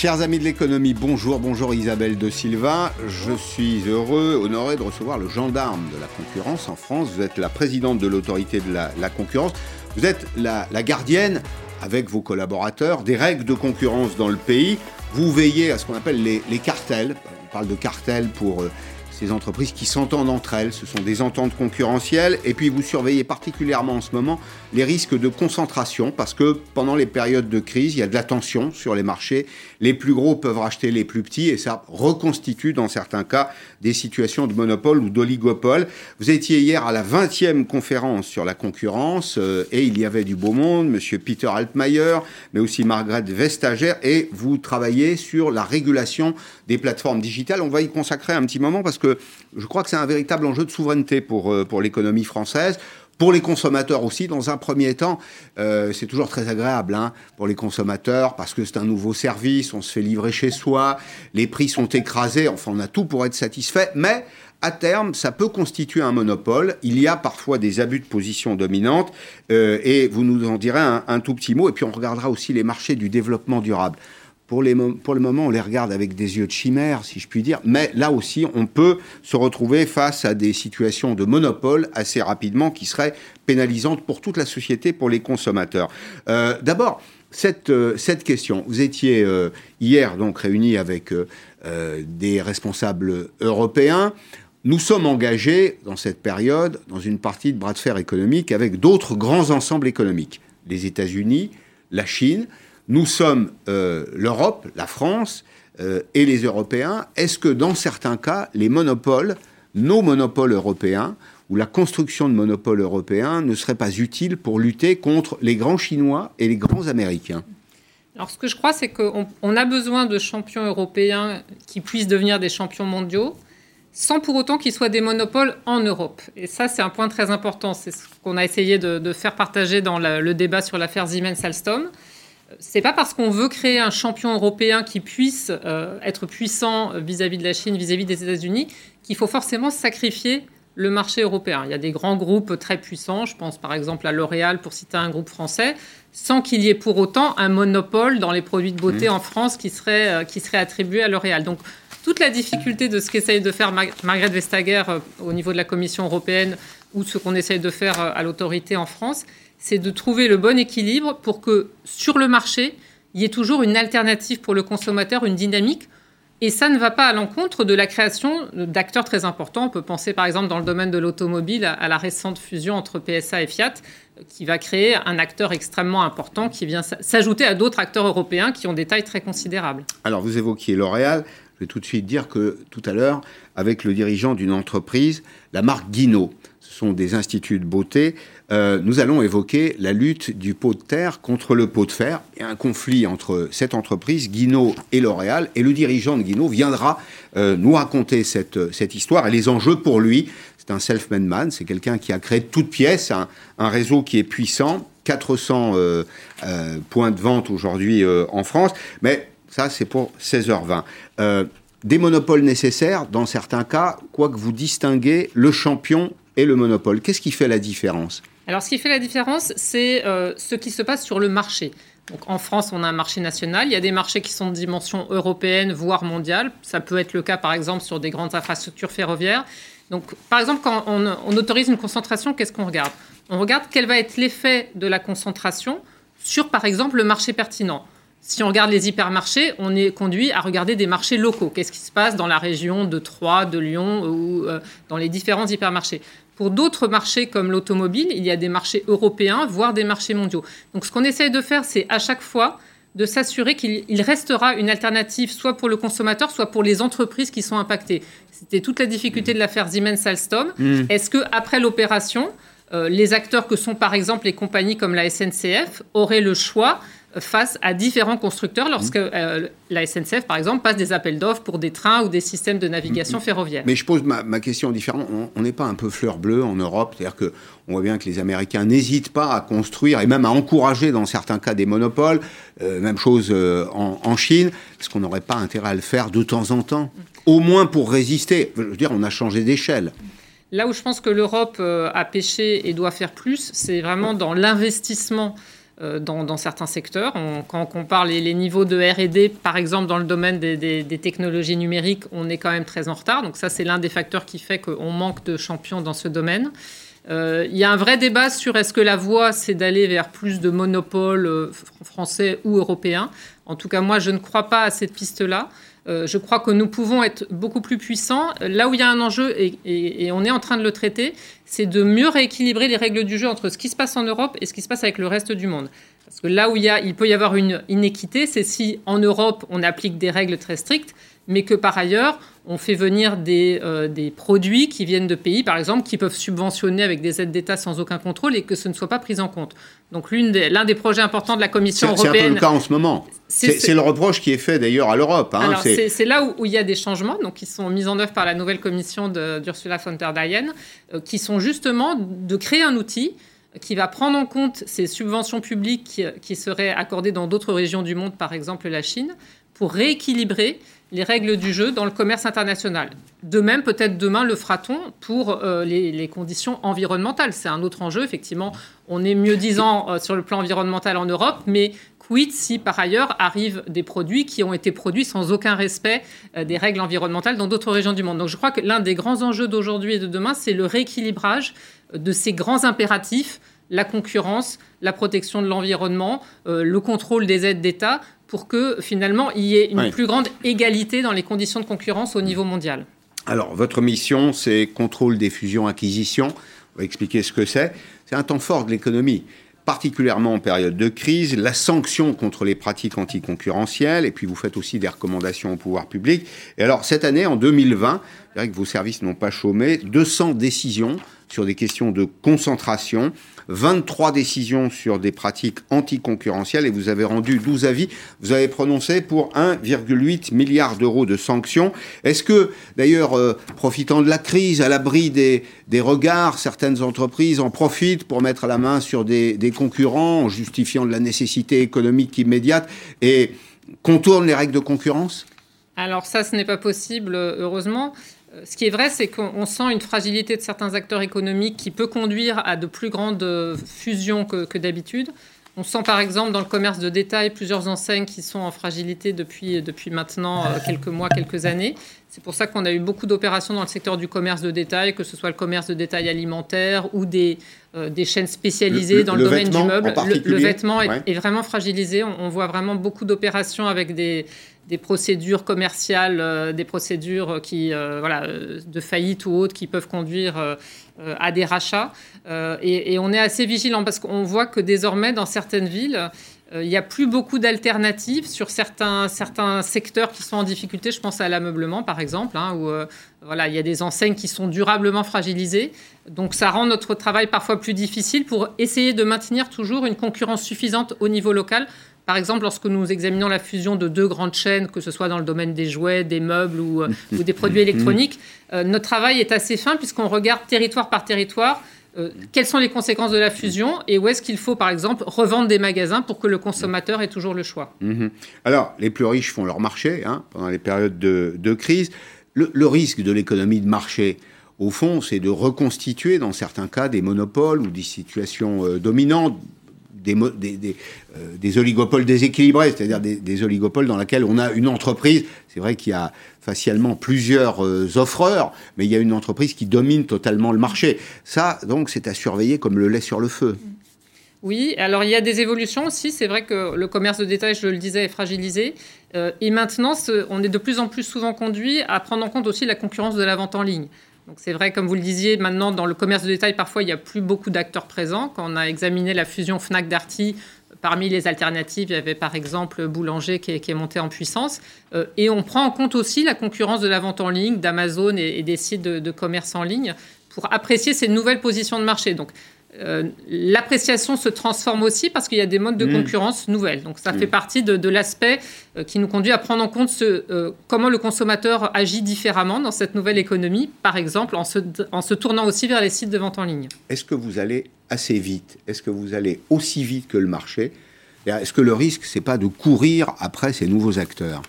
Chers amis de l'économie, bonjour, bonjour Isabelle de Silva. Je suis heureux, honoré de recevoir le gendarme de la concurrence en France. Vous êtes la présidente de l'autorité de la, concurrence. Vous êtes la, gardienne, avec vos collaborateurs, des règles de concurrence dans le pays. Vous veillez à ce qu'on appelle les, cartels. On parle de cartels pour euh, ces entreprises qui s'entendent entre elles. Ce sont des ententes concurrentielles. Et puis vous surveillez particulièrement en ce moment les risques de concentration parce que pendant les périodes de crise, il y a de la tension sur les marchés. Les plus gros peuvent racheter les plus petits et ça reconstitue dans certains cas des situations de monopole ou d'oligopole. Vous étiez hier à la 20e conférence sur la concurrence euh, et il y avait du beau monde, monsieur Peter Altmaier, mais aussi Margaret Vestager et vous travaillez sur la régulation des plateformes digitales. On va y consacrer un petit moment parce que je crois que c'est un véritable enjeu de souveraineté pour, euh, pour l'économie française. Pour les consommateurs aussi, dans un premier temps, euh, c'est toujours très agréable hein, pour les consommateurs parce que c'est un nouveau service, on se fait livrer chez soi, les prix sont écrasés, enfin on a tout pour être satisfait, mais à terme, ça peut constituer un monopole. Il y a parfois des abus de position dominante euh, et vous nous en direz un, un, tout petit mot et puis on regardera aussi les marchés du développement durable pour, le moment, on les regarde avec des yeux de chimère, si je puis dire, mais là aussi, on peut se retrouver face à des situations de monopole assez rapidement qui seraient pénalisantes pour toute la société, pour les consommateurs. Euh, d'abord, cette, euh, cette question, vous étiez euh, hier donc réunis avec des responsables européens. Nous sommes engagés dans cette période dans une partie de bras de fer économique avec d'autres grands ensembles économiques, les États-Unis, la Chine, nous sommes euh, l'Europe, la France euh, et les Européens. Est-ce que dans certains cas, les monopoles, nos monopoles européens, ou la construction de monopoles européens ne serait pas utile pour lutter contre les grands Chinois et les grands Américains? Alors, ce que je crois, c'est qu'on a besoin de champions européens qui puissent devenir des champions mondiaux, sans pour autant qu'ils soient des monopoles en Europe. Et ça, c'est un point très important. C'est ce qu'on a essayé de, faire partager dans le débat sur l'affaire Siemens-Alstom c'est pas parce qu'on veut créer un champion européen qui puisse euh, être puissant vis-à-vis de la Chine, vis-à-vis des États-Unis, qu'il faut forcément sacrifier le marché européen. Il y a des grands groupes très puissants, je pense par exemple à L'Oréal pour citer un groupe français, sans qu'il y ait pour autant un monopole dans les produits de beauté mmh. en France qui serait, euh, qui serait attribué à L'Oréal. Donc toute la difficulté de ce qu'essaye de faire Margrethe Vestager euh, au niveau de la Commission européenne ou ce qu'on essaye de faire à l'autorité en France, c'est de trouver le bon équilibre pour que sur le marché, il y ait toujours une alternative pour le consommateur, une dynamique. Et ça ne va pas à l'encontre de la création d'acteurs très importants. On peut penser par exemple dans le domaine de l'automobile à la récente fusion entre PSA et Fiat, qui va créer un acteur extrêmement important qui vient s'ajouter à d'autres acteurs européens qui ont des tailles très considérables. Alors vous évoquiez L'Oréal. Je vais tout de suite dire que tout à l'heure, avec le dirigeant d'une entreprise, la marque Guino, ce sont des instituts de beauté, euh, nous allons évoquer la lutte du pot de terre contre le pot de fer. Il y a un conflit entre cette entreprise, Guinaud et L'Oréal, et le dirigeant de Guinaud viendra euh, nous raconter cette, cette histoire et les enjeux pour lui. C'est un self-made man, c'est quelqu'un qui a créé de toutes pièces un, réseau qui est puissant, 400 euh, points de vente aujourd'hui en France, mais ça c'est pour 16h20 des monopoles nécessaires dans certains cas, quoique vous distinguez le champion et le monopole. Qu'est-ce qui fait la différence? Alors, ce qui fait la différence, c'est euh, ce qui se passe sur le marché. Donc, en France, on a un marché national. Il y a des marchés qui sont de dimension européenne, voire mondiale. Ça peut être le cas, par exemple, sur des grandes infrastructures ferroviaires. Donc, par exemple, quand on, autorise une concentration, qu'est-ce qu'on regarde? On regarde quel va être l'effet de la concentration sur, par exemple, le marché pertinent. Si on regarde les hypermarchés, on est conduit à regarder des marchés locaux. Qu'est-ce qui se passe dans la région de Troyes, de Lyon ou euh, dans les différents hypermarchés? Pour d'autres marchés comme l'automobile, il y a des marchés européens, voire des marchés mondiaux. Donc ce qu'on essaye de faire, c'est à chaque fois de s'assurer qu'il restera une alternative soit pour le consommateur, soit pour les entreprises qui sont impactées. C'était toute la difficulté de l'affaire Siemens-Alstom. Mm. Est-ce que après l'opération, euh, les acteurs que sont par exemple les compagnies comme la SNCF auraient le choix face à différents constructeurs lorsque euh, la SNCF, par exemple, passe des appels d'offres pour des trains ou des systèmes de navigation ferroviaire. Mais je pose ma, question différemment. On n'est pas un peu fleur bleue en Europe C'est-à-dire qu'on voit bien que les Américains n'hésitent pas à construire et même à encourager, dans certains cas, des monopoles. Euh, même chose euh, en, Chine. Est-ce qu'on n'aurait pas intérêt à le faire de temps en temps Au moins pour résister. Je veux dire, on a changé d'échelle. Là où je pense que l'Europe a pêché et doit faire plus, c'est vraiment dans l'investissement dans, certains secteurs. quand on compare les, niveaux de RD, par exemple dans le domaine des, technologies numériques, on est quand même très en retard. Donc ça, c'est l'un des facteurs qui fait qu'on manque de champions dans ce domaine. Il y a un vrai débat sur est-ce que la voie, c'est d'aller vers plus de monopoles français ou européens. En tout cas, moi, je ne crois pas à cette piste-là. Euh, je crois que nous pouvons être beaucoup plus puissants. Là où il y a un enjeu, et, on est en train de le traiter, c'est de mieux rééquilibrer les règles du jeu entre ce qui se passe en Europe et ce qui se passe avec le reste du monde. Parce que là où il, y a, il peut y avoir une inéquité, c'est si en Europe on applique des règles très strictes, mais que par ailleurs on fait venir des, euh, des, produits qui viennent de pays, par exemple, qui peuvent subventionner avec des aides d'État sans aucun contrôle et que ce ne soit pas pris en compte. Donc l'un des, projets importants de la Commission européenne... C'est un peu le cas en ce moment. C'est le reproche qui est fait d'ailleurs à l'Europe. Hein, c'est là où, il y a des changements donc, qui sont mis en œuvre par la nouvelle Commission d'Ursula von der Leyen, euh, qui sont justement de créer un outil qui va prendre en compte ces subventions publiques qui, seraient accordées dans d'autres régions du monde, par exemple la Chine, pour rééquilibrer les règles du jeu dans le commerce international. De même, peut-être demain le fera-t-on pour euh, les, conditions environnementales. C'est un autre enjeu, effectivement. On est mieux disant euh, sur le plan environnemental en Europe, mais quid si par ailleurs arrivent des produits qui ont été produits sans aucun respect euh, des règles environnementales dans d'autres régions du monde? Donc je crois que l'un des grands enjeux d'aujourd'hui et de demain, c'est le rééquilibrage de ces grands impératifs la concurrence, la protection de l'environnement, le contrôle des aides d'État, pour que finalement il y ait une plus grande égalité dans les conditions de concurrence au niveau mondial. Alors, votre mission, c'est contrôle des fusions-acquisitions. On va expliquer ce que c'est. C'est un temps fort de l'économie particulièrement en période de crise, la sanction contre les pratiques anticoncurrentielles, et puis vous faites aussi des recommandations au pouvoir public. Et alors, cette année, en 2020, je que vos services n'ont pas chômé, 200 décisions sur des questions de concentration, 23 décisions sur des pratiques anticoncurrentielles et vous avez rendu 12 avis. Vous avez prononcé pour 1,8 milliard d'euros de sanctions. Est-ce que, d'ailleurs, euh, profitant de la crise, à l'abri des, des, regards, certaines entreprises en profitent pour mettre la main sur des, des concurrents en justifiant de la nécessité économique immédiate et contournent les règles de concurrence? Alors ça, ce n'est pas possible, heureusement. Euh, ce qui est vrai, c'est qu'on sent une fragilité de certains acteurs économiques qui peut conduire à de plus grandes euh, fusions que, d'habitude. On sent par exemple dans le commerce de détail plusieurs enseignes qui sont en fragilité depuis, depuis maintenant euh, quelques mois, quelques années. C'est pour ça qu'on a eu beaucoup d'opérations dans le secteur du commerce de détail, que ce soit le commerce de détail alimentaire ou des, des chaînes spécialisées dans le, domaine du meuble. Le, vêtement est, vraiment fragilisé. on voit vraiment beaucoup d'opérations avec des, des procédures commerciales, euh, des procédures qui, euh, voilà, euh, de faillite ou autres qui peuvent conduire à des rachats. Et, on est assez vigilant parce qu'on voit que désormais, dans certaines villes, il n'y a plus beaucoup d'alternatives sur certains, certains secteurs qui sont en difficulté. Je pense à l'ameublement, par exemple, hein, où voilà, il y a des enseignes qui sont durablement fragilisées. Donc ça rend notre travail parfois plus difficile pour essayer de maintenir toujours une concurrence suffisante au niveau local par exemple, lorsque nous examinons la fusion de deux grandes chaînes, que ce soit dans le domaine des jouets, des meubles ou, euh, des produits électroniques, euh, notre travail est assez fin puisqu'on regarde territoire par territoire euh, quelles sont les conséquences de la fusion et où est-ce qu'il faut, par exemple, revendre des magasins pour que le consommateur ait toujours le choix? Mhm. Alors, les plus riches font leur marché hein, pendant les périodes de, crise. Le, risque de l'économie de marché, au fond, c'est de reconstituer, dans certains cas, des monopoles ou des situations dominantes des, euh, des, oligopoles déséquilibrés, c'est-à-dire des, oligopoles dans lesquels on a une entreprise, c'est vrai qu'il y a facialement plusieurs euh, offreurs, mais il y a une entreprise qui domine totalement le marché. Ça, donc, c'est à surveiller comme le lait sur le feu. Oui, alors il y a des évolutions aussi. C'est vrai que le commerce de détail, je le disais, est fragilisé. Euh, et maintenant, on est de plus en plus souvent conduit à prendre en compte aussi la concurrence de la vente en ligne. Donc c'est vrai, comme vous le disiez, maintenant dans le commerce de détail, parfois il n'y a plus beaucoup d'acteurs présents. Quand on a examiné la fusion Fnac-Darty, parmi les alternatives, il y avait par exemple Boulanger qui est, monté en puissance. Euh, et on prend en compte aussi la concurrence de la vente en ligne, d'Amazon et, des sites de, de, commerce en ligne pour apprécier ces nouvelles positions de marché. Donc euh, l'appréciation se transforme aussi parce qu'il y a des modes de mmh. concurrence nouvelles. Donc ça mmh. fait partie de, l'aspect euh, qui nous conduit à prendre en compte ce, euh, comment le consommateur agit différemment dans cette nouvelle économie, par exemple en se, en se tournant aussi vers les sites de vente en ligne. Est-ce que vous allez assez vite? Est-ce que vous allez aussi vite que le marché? Est-ce que le risque, c'est pas de courir après ces nouveaux acteurs?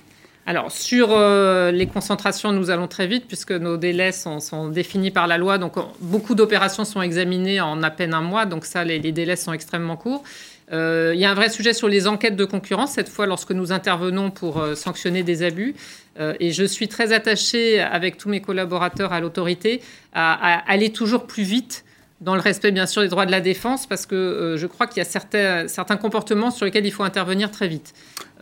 Alors, sur euh, les concentrations, nous allons très vite puisque nos délais sont, définis par la loi. Donc, beaucoup d'opérations sont examinées en à peine un mois. Donc, ça, les, délais sont extrêmement courts. il y a un vrai sujet sur les enquêtes de concurrence, cette fois lorsque nous intervenons pour sanctionner des abus. et je suis très attachée avec tous mes collaborateurs à l'autorité à, aller toujours plus vite dans le respect bien sûr des droits de la défense, parce que euh, je crois qu'il y a certains, certains comportements sur lesquels il faut intervenir très vite.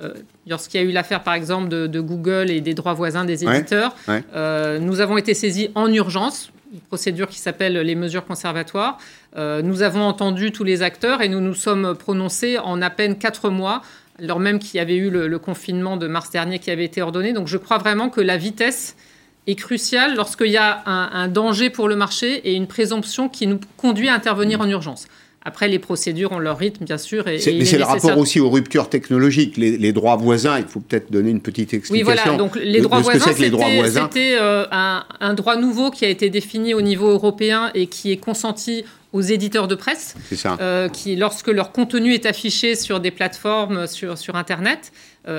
Euh, lorsqu'il y a eu l'affaire par exemple de, Google et des droits voisins des éditeurs, euh, nous avons été saisis en urgence, une procédure qui s'appelle les mesures conservatoires. nous avons entendu tous les acteurs et nous nous sommes prononcés en à peine quatre mois alors même qu'il y avait eu le, le, confinement de mars dernier qui avait été ordonné. Donc je crois vraiment que la vitesse est crucial lorsqu'il y a un, danger pour le marché et une présomption qui nous conduit à intervenir en urgence. Après, les procédures ont leur rythme, bien sûr. Et, mais c'est le rapport aussi aux ruptures technologiques. Les, droits voisins, il faut peut-être donner une petite explication. Oui, voilà. Donc, les droits voisins, c'était euh, un, un, droit nouveau qui a été défini au niveau européen et qui est consenti aux éditeurs de presse, euh, qui, lorsque leur contenu est affiché sur des plateformes sur, sur Internet,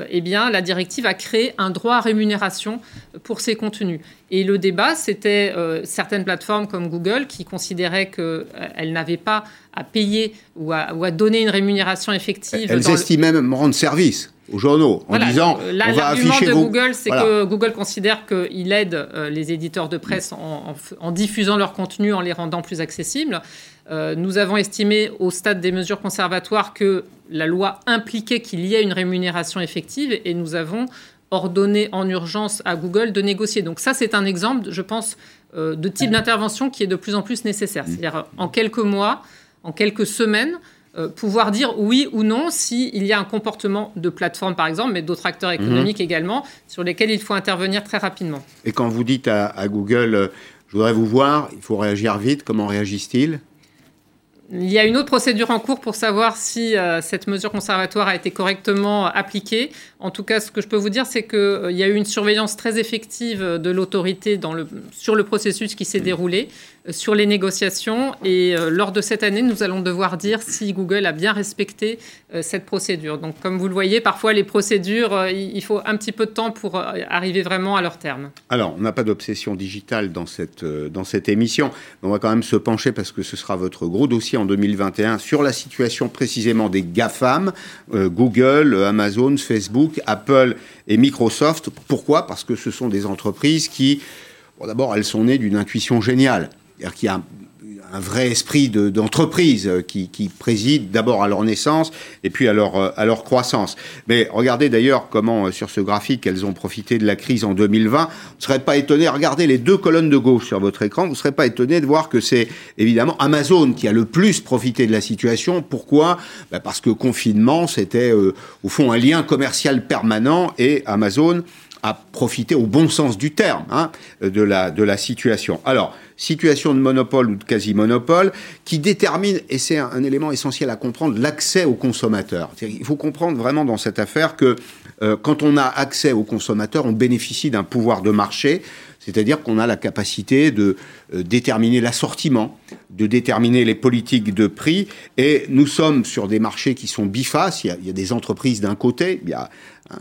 eh bien, la directive a créé un droit à rémunération pour ces contenus. Et le débat, c'était euh, certaines plateformes comme Google qui considéraient qu'elles n'avaient pas à payer ou à, ou à, donner une rémunération effective. Elles estimaient même rendre service aux journaux en disant on va afficher de Google, c'est que Google considère qu'il aide euh, les éditeurs de presse en, diffusant leur contenu, en les rendant plus accessibles. Euh, nous avons estimé au stade des mesures conservatoires que la loi impliquait qu'il y ait une rémunération effective et nous avons ordonné en urgence à Google de négocier. Donc ça, c'est un exemple, je pense, euh, de type d'intervention qui est de plus en plus nécessaire. C'est-à-dire en quelques mois, en quelques semaines, euh, pouvoir dire oui ou non s'il y a un comportement de plateforme, par exemple, mais d'autres acteurs économiques mhm. également, sur lesquels il faut intervenir très rapidement. Et quand vous dites à, à Google, euh, je voudrais vous voir, il faut réagir vite, comment réagissent-ils? Il y a une autre procédure en cours pour savoir si euh, cette mesure conservatoire a été correctement appliquée. En tout cas, ce que je peux vous dire, c'est qu'il euh, y a eu une surveillance très effective de l'autorité sur le processus qui s'est déroulé, euh, sur les négociations. Et lors de cette année, nous allons devoir dire si Google a bien respecté cette procédure. Donc, comme vous le voyez, parfois les procédures, il faut un petit peu de temps pour arriver vraiment à leur terme. Alors, on n'a pas d'obsession digitale dans cette, dans cette émission. On va quand même se pencher parce que ce sera votre gros dossier en 2021 sur la situation précisément des GAFAM, euh, Google, Amazon, Facebook, Apple et Microsoft. Pourquoi? Parce que ce sont des entreprises qui, d'abord, elles sont nées d'une intuition géniale. C'est-à-dire qu'il y a un vrai esprit d'entreprise euh, qui, préside d'abord à leur naissance et puis à leur, euh, croissance. Mais regardez d'ailleurs comment, euh, sur ce graphique, elles ont profité de la crise en 2020. Vous ne serez pas étonné, regardez les deux colonnes de gauche sur votre écran, vous ne serez pas étonné de voir que c'est évidemment Amazon qui a le plus profité de la situation. Pourquoi? Ben Parce que confinement, c'était au fond un lien commercial permanent et Amazon a profité au bon sens du terme hein, de, la, de la situation. Alors, situation de monopole ou de quasi-monopole qui détermine, et c'est un, élément essentiel à comprendre, l'accès aux consommateurs. Il faut comprendre vraiment dans cette affaire que euh, quand on a accès aux consommateurs, on bénéficie d'un pouvoir de marché, c'est-à-dire qu'on a la capacité de euh, déterminer l'assortiment, de déterminer les politiques de prix, et nous sommes sur des marchés qui sont bifaces, il y a, il y a des entreprises d'un côté, il y a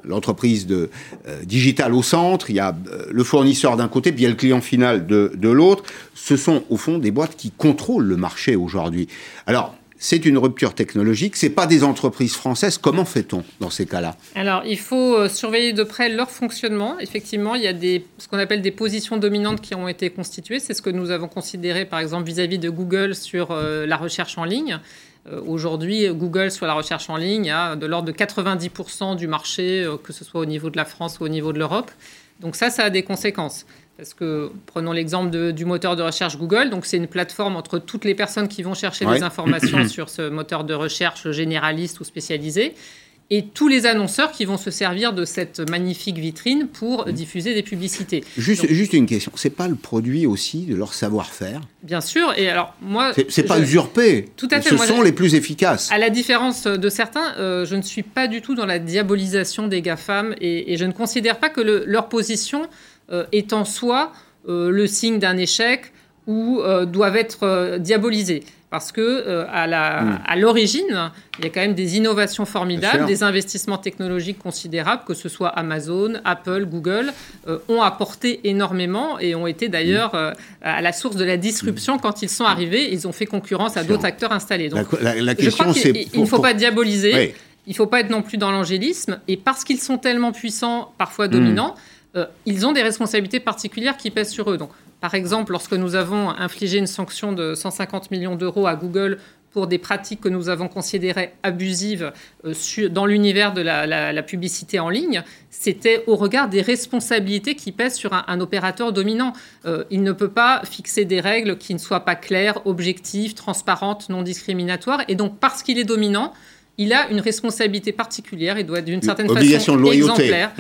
l'entreprise de euh, digitale au centre, il y a euh, le fournisseur d'un côté, puis il y a le client final de, l'autre. Ce sont au fond des boîtes qui contrôlent le marché aujourd'hui. Alors, c'est une rupture technologique, c'est pas des entreprises françaises. Comment fait-on dans ces cas-là? Alors, il faut euh, surveiller de près leur fonctionnement. Effectivement, il y a ce qu'on appelle des positions dominantes qui ont été constituées. C'est ce que nous avons considéré, par exemple, vis-à-vis de Google sur la recherche en ligne. Euh, aujourd'hui, Google, sur la recherche en ligne, a de l'ordre de 90% du marché, euh, que ce soit au niveau de la France ou au niveau de l'Europe. Donc ça, ça a des conséquences. Parce que prenons l'exemple du moteur de recherche Google. Donc c'est une plateforme entre toutes les personnes qui vont chercher des informations sur ce moteur de recherche généraliste ou spécialisé et tous les annonceurs qui vont se servir de cette magnifique vitrine pour mmh. diffuser des publicités. Juste, juste une question, c'est pas le produit aussi de leur savoir-faire? Bien sûr, et alors moi... C'est pas usurpé, tout à fait, ce sont les plus efficaces. À la différence de certains, euh, je ne suis pas du tout dans la diabolisation des GAFAM et, et je ne considère pas que leur position euh, est en soi euh, le signe d'un échec ou doivent être diabolisés parce que euh, hmm. à l'origine, il y a quand même des innovations formidables, des investissements technologiques considérables, que ce soit Amazon, Apple, Google, euh, ont apporté énormément et ont été d'ailleurs hmm. euh, à la source de la disruption hmm. quand ils sont arrivés. Ils ont fait concurrence à d'autres acteurs installés. Donc, la, question, c'est il ne faut pas diaboliser. Il ne faut pas être non plus dans l'angélisme. Et parce qu'ils sont tellement puissants, parfois dominants, ils ont des responsabilités particulières qui pèsent sur eux. Donc, par exemple, lorsque nous avons infligé une sanction de 150 millions d'euros à Google pour des pratiques que nous avons considérées abusives euh, dans l'univers de la, publicité en ligne, c'était au regard des responsabilités qui pèsent sur un, opérateur dominant. Euh, il ne peut pas fixer des règles qui ne soient pas claires, objectives, transparentes, non discriminatoires. Et donc, parce qu'il est dominant, il a une responsabilité particulière, il doit d'une certaine façon de exemplaire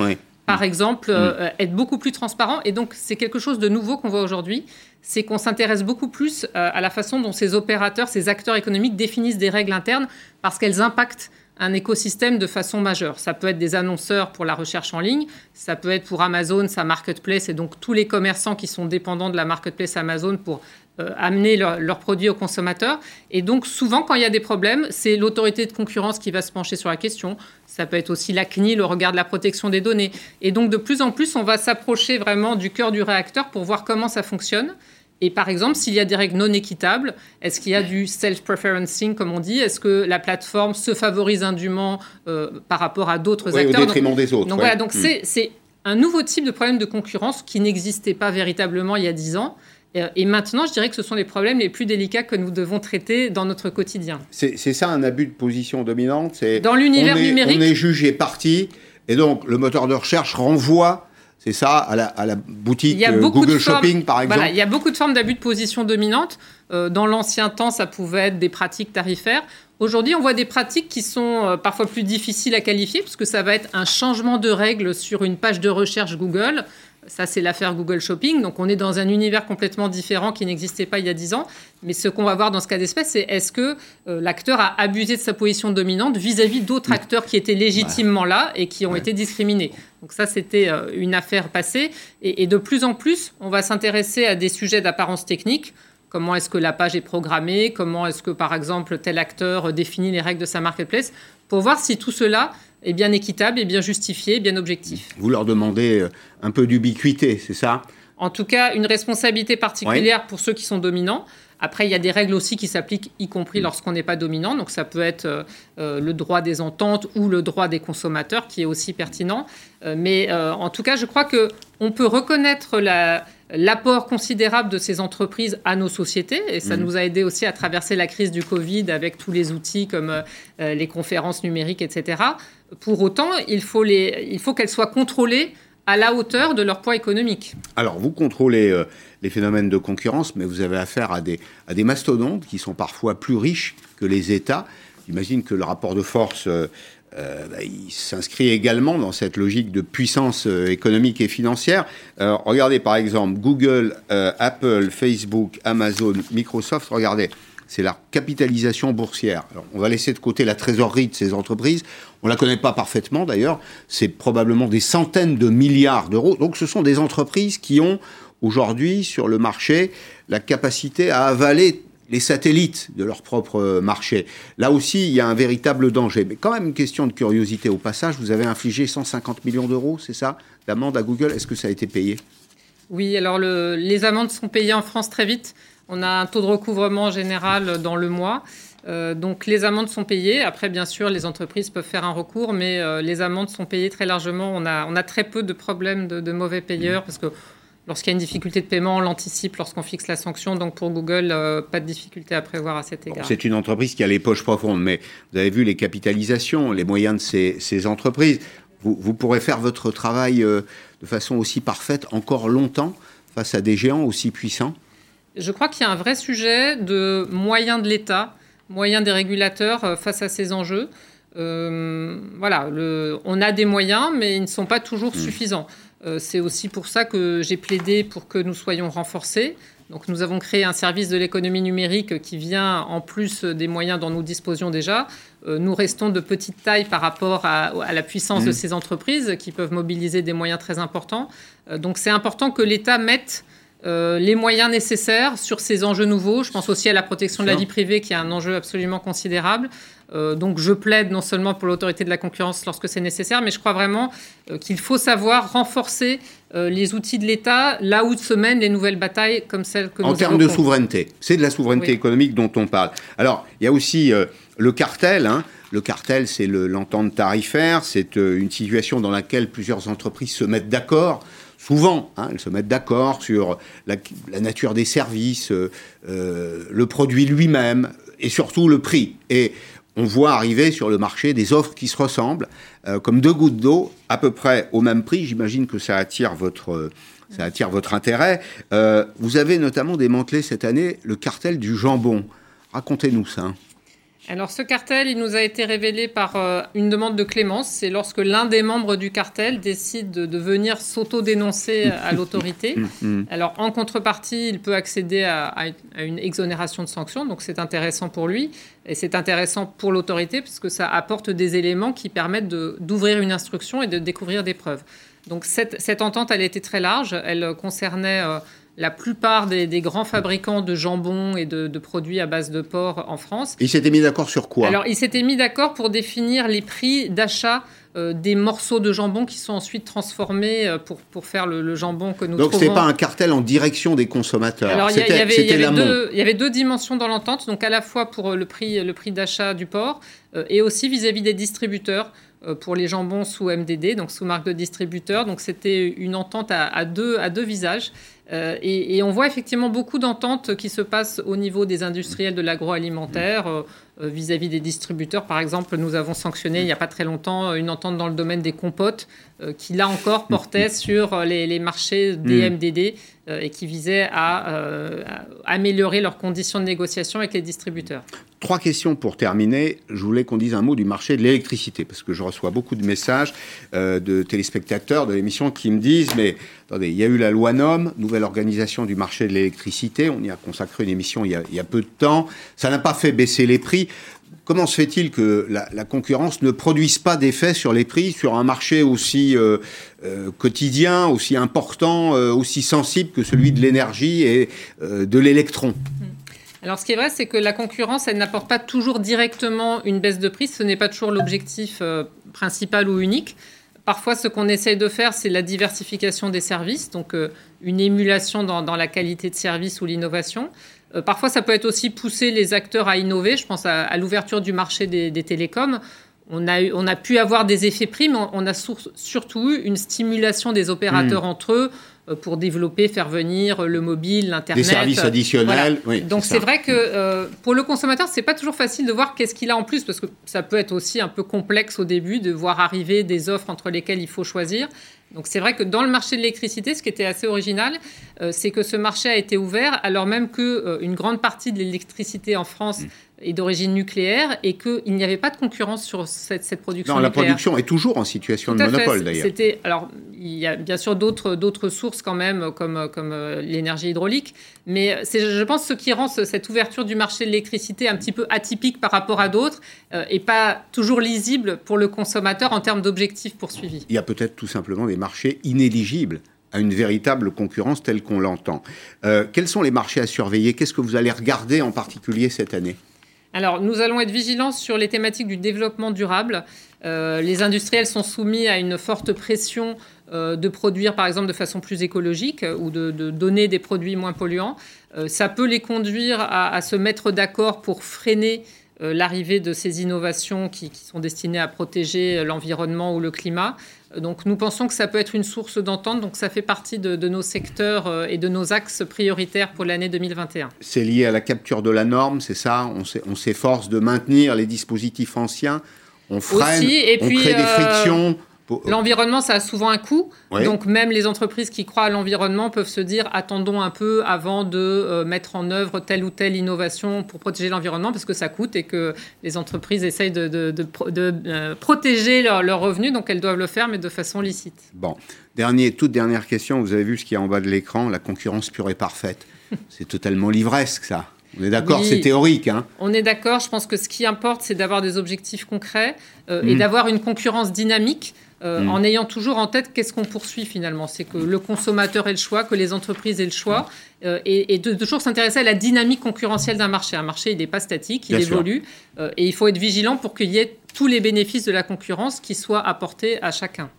par exemple, mm. euh, être beaucoup plus transparent. Et donc, c'est quelque chose de nouveau qu'on voit aujourd'hui, c'est qu'on s'intéresse beaucoup plus euh, à la façon dont ces opérateurs, ces acteurs économiques définissent des règles internes parce qu'elles impactent un écosystème de façon majeure. Ça peut être des annonceurs pour la recherche en ligne, ça peut être pour Amazon, sa marketplace, et donc tous les commerçants qui sont dépendants de la marketplace Amazon pour euh, amener leurs produits aux consommateurs. Et donc souvent, quand il y a des problèmes, c'est l'autorité de concurrence qui va se pencher sur la question. Ça peut être aussi la CNIL, le regard de la protection des données. Et donc de plus en plus, on va s'approcher vraiment du cœur du réacteur pour voir comment ça fonctionne. Et par exemple, s'il y a des règles non équitables, est-ce qu'il y a du self-preferencing, comme on dit? Est-ce que la plateforme se favorise indûment euh, par rapport à d'autres acteurs Au détriment des autres. Donc voilà, donc hmm. c'est un nouveau type de problème de concurrence qui n'existait pas véritablement il y a dix ans. Euh, et maintenant, je dirais que ce sont les problèmes les plus délicats que nous devons traiter dans notre quotidien. C'est ça un abus de position dominante Dans l'univers numérique. On est jugé parti, et donc le moteur de recherche renvoie c'est ça, à la, boutique euh, Google Shopping, par exemple Il y a beaucoup de formes d'abus de position dominante. Euh, dans l'ancien temps, ça pouvait être des pratiques tarifaires. Aujourd'hui, on voit des pratiques qui sont euh, parfois plus difficiles à qualifier, puisque ça va être un changement de règles sur une page de recherche Google. Ça, c'est l'affaire Google Shopping. Donc, on est dans un univers complètement différent qui n'existait pas il y a 10 ans. Mais ce qu'on va voir dans ce cas d'espèce, c'est est-ce que euh, l'acteur a abusé de sa position dominante vis-à-vis d'autres acteurs qui étaient légitimement là et qui ont été discriminés. Donc ça, c'était euh, une affaire passée. Et, de plus en plus, on va s'intéresser à des sujets d'apparence technique. Comment est-ce que la page est programmée Comment est-ce que, par exemple, tel acteur définit les règles de sa marketplace? Pour voir si tout cela est bien équitable, est bien justifié, bien objectif. Vous leur demandez euh, un peu d'ubiquité, c'est ça? En tout cas, une responsabilité particulière pour ceux qui sont dominants. Après, il y a des règles aussi qui s'appliquent, y compris lorsqu'on n'est pas dominant. Donc, ça peut être euh, euh, le droit des ententes ou le droit des consommateurs, qui est aussi pertinent. mais en tout cas, je crois que on peut reconnaître la, l'apport considérable de ces entreprises à nos sociétés. Et ça mm. nous a aidé aussi à traverser la crise du Covid avec tous les outils comme euh, les conférences numériques, etc. Pour autant, il faut, qu'elles soient contrôlées à la hauteur de leur poids économique. Alors, vous contrôlez euh, les phénomènes de concurrence, mais vous avez affaire à des, mastodontes qui sont parfois plus riches que les États. J'imagine que le rapport de force euh, euh, bah, s'inscrit également dans cette logique de puissance économique et financière. regardez par exemple Google, Apple, Facebook, Amazon, Microsoft, regardez, c'est la capitalisation boursière. on va laisser de côté la trésorerie de ces entreprises. On ne la connaît pas parfaitement d'ailleurs. C'est probablement des centaines de milliards d'euros. Donc ce sont des entreprises qui ont aujourd'hui sur le marché la capacité à avaler les satellites de leur propre marché. Là aussi, il y a un véritable danger. Mais quand même, une question de curiosité au passage, vous avez infligé 150 millions d'euros, c'est ça, d'amende à Google? Est-ce que ça a été payé? Oui, alors les amendes sont payées en France très vite. On a un taux de recouvrement général dans le mois. Euh, donc les amendes sont payées. Après, bien sûr, les entreprises peuvent faire un recours, mais euh, les amendes sont payées très largement. On a, on a très peu de problèmes de, de mauvais payeurs parce que Lorsqu'il y a une difficulté de paiement, on l'anticipe lorsqu'on fixe la sanction. Donc pour Google, euh, pas de difficulté à prévoir à cet égard. C'est une entreprise qui a les poches profondes, mais vous avez vu les capitalisations, les moyens de ces, entreprises. Vous, pourrez faire votre travail de façon aussi parfaite encore longtemps face à des géants aussi puissants? Je crois qu'il y a un vrai sujet de moyens de l'État, moyens des régulateurs euh, face à ces enjeux. voilà, on a des moyens, mais ils ne sont pas toujours mmh. suffisants. Euh, c'est aussi pour ça que j'ai plaidé pour que nous soyons renforcés. Donc nous avons créé un service de l'économie numérique qui vient en plus des moyens dont nous disposions déjà. Euh, nous restons de petite taille par rapport à, la puissance de mmh. ces entreprises qui peuvent mobiliser des moyens très importants. Euh, donc c'est important que l'État mette les moyens nécessaires sur ces enjeux nouveaux. Je pense aussi à la protection de la vie privée, qui est un enjeu absolument considérable. donc je plaide non seulement pour l'autorité de la concurrence lorsque c'est nécessaire, mais je crois vraiment qu'il faut savoir renforcer les outils de l'État là où se mènent les nouvelles batailles comme celles que en nous En termes de souveraineté, c'est de la souveraineté économique dont on parle. Alors, il y a aussi le cartel. Hein, le cartel, c'est l'entente tarifaire, c'est euh, une situation dans laquelle plusieurs entreprises se mettent d'accord. Souvent, hein, elles se mettent d'accord sur la, nature des services, euh, euh, le produit lui-même et surtout le prix. Et on voit arriver sur le marché des offres qui se ressemblent, comme deux gouttes d'eau, à peu près au même prix. J'imagine que ça attire votre, ça attire votre intérêt. vous avez notamment démantelé cette année le cartel du jambon. Racontez-nous ça. Alors ce cartel, il nous a été révélé par euh, une demande de clémence. C'est lorsque l'un des membres du cartel décide de, venir s'auto-dénoncer à l'autorité. Mm, mm. Alors en contrepartie, il peut accéder à, une exonération de sanctions. Donc c'est intéressant pour lui et c'est intéressant pour l'autorité parce que ça apporte des éléments qui permettent d'ouvrir une instruction et de découvrir des preuves. Donc cette, cette, entente, elle était très large. Elle concernait... Euh, la plupart des, grands fabricants de jambon et de, produits à base de porc en France. Ils s'étaient mis d'accord sur quoi? Alors, ils s'étaient mis d'accord pour définir les prix d'achat euh, des morceaux de jambon qui sont ensuite transformés euh, pour, pour faire le, jambon que nous Donc, trouvons. Donc, ce pas un cartel en direction des consommateurs. Alors, il y, avait deux dimensions dans l'entente. Donc, à la fois pour le prix, le prix d'achat du porc euh, et aussi vis-à-vis des distributeurs pour les jambons sous MDD, donc sous marque de distributeur. Donc c'était une entente à, deux, à deux visages. Euh, et, on voit effectivement beaucoup d'ententes qui se passent au niveau des industriels de l'agroalimentaire euh, euh, vis-à-vis des distributeurs. Par exemple, nous avons sanctionné il n'y a pas très longtemps une entente dans le domaine des compotes qui, là encore, portait sur les, marchés des MDD et qui visait à, améliorer leurs conditions de négociation avec les distributeurs. Trois questions pour terminer. Je voulais qu'on dise un mot du marché de l'électricité, parce que je reçois beaucoup de messages de téléspectateurs de l'émission qui me disent, mais attendez, il y a eu la loi NOM, nouvelle l'organisation du marché de l'électricité. On y a consacré une émission il y a, peu de temps. Ça n'a pas fait baisser les prix. Comment se fait-il que la, concurrence ne produise pas d'effet sur les prix sur un marché aussi euh, euh, quotidien, aussi important, euh, aussi sensible que celui de l'énergie et de l'électron? Alors, ce qui est vrai, c'est que la concurrence, elle n'apporte pas toujours directement une baisse de prix. Ce n'est pas toujours l'objectif principal ou unique. Parfois, ce qu'on essaye de faire, c'est la diversification des services, donc euh, une émulation dans, la qualité de service ou l'innovation. Euh, parfois, ça peut être aussi pousser les acteurs à innover. Je pense à, l'ouverture du marché des, télécoms. On a, on a, pu avoir des effets prix, mais on a surtout eu une stimulation des opérateurs hmm. entre eux euh, pour développer, faire venir le mobile, l'internet. Des services additionnels. Oui, Donc c'est vrai que euh, pour le consommateur, c'est pas toujours facile de voir qu'est-ce qu'il a en plus parce que ça peut être aussi un peu complexe au début de voir arriver des offres entre lesquelles il faut choisir. Donc c'est vrai que dans le marché de l'électricité, ce qui était assez original, euh, c'est que ce marché a été ouvert alors même que une grande partie de l'électricité en France mm est d'origine nucléaire et qu'il n'y avait pas de concurrence sur cette, cette production non, la production est toujours en situation de monopole d'ailleurs. C'était alors il y a bien sûr d'autres d'autres sources quand même comme comme euh, l'énergie hydraulique, mais c'est je pense ce qui rend cette ouverture du marché de l'électricité un petit peu atypique par rapport à d'autres euh, et pas toujours lisible pour le consommateur en termes d'objectifs poursuivis. Il y a peut-être tout simplement des marchés inéligibles à une véritable concurrence telle qu'on l'entend. Euh, quels sont les marchés à surveiller? Qu'est-ce que vous allez regarder en particulier cette année? Alors, nous allons être vigilants sur les thématiques du développement durable. Euh, les industriels sont soumis à une forte pression euh, de produire, par exemple, de façon plus écologique ou de, donner des produits moins polluants. ça peut les conduire à se mettre d'accord pour freiner l'arrivée de ces innovations qui, sont destinées à protéger l'environnement ou le climat. Donc nous pensons que ça peut être une source d'entente, donc ça fait partie de, nos secteurs euh, et de nos axes prioritaires pour l'année 2021. C'est lié à la capture de la norme, c'est ça? On s'efforce de maintenir les dispositifs anciens, on freine, on crée des euh, frictions L'environnement, ça a souvent un coût. Donc même les entreprises qui croient à l'environnement peuvent se dire attendons un peu avant de euh, mettre en œuvre telle ou telle innovation pour protéger l'environnement parce que ça coûte et que les entreprises essayent de, euh, protéger leurs revenus. Donc elles doivent le faire, mais de façon licite. Bon, dernier, toute dernière question. Vous avez vu ce qu'il y a en bas de l'écran, la concurrence pure et parfaite. C'est totalement livresque, ça. On est d'accord, c'est théorique. Hein on est d'accord. Je pense que ce qui importe, c'est d'avoir des objectifs concrets euh, et mmh. d'avoir une concurrence dynamique. Euh, mm. en ayant toujours en tête qu'est-ce qu'on poursuit finalement. C'est que le consommateur ait le choix, que les entreprises aient le choix, euh, et, de, toujours s'intéresser à la dynamique concurrentielle d'un marché. Un marché, il n'est pas statique, il évolue, euh, et il faut être vigilant pour qu'il y ait tous les bénéfices de la concurrence qui soient apportés à chacun.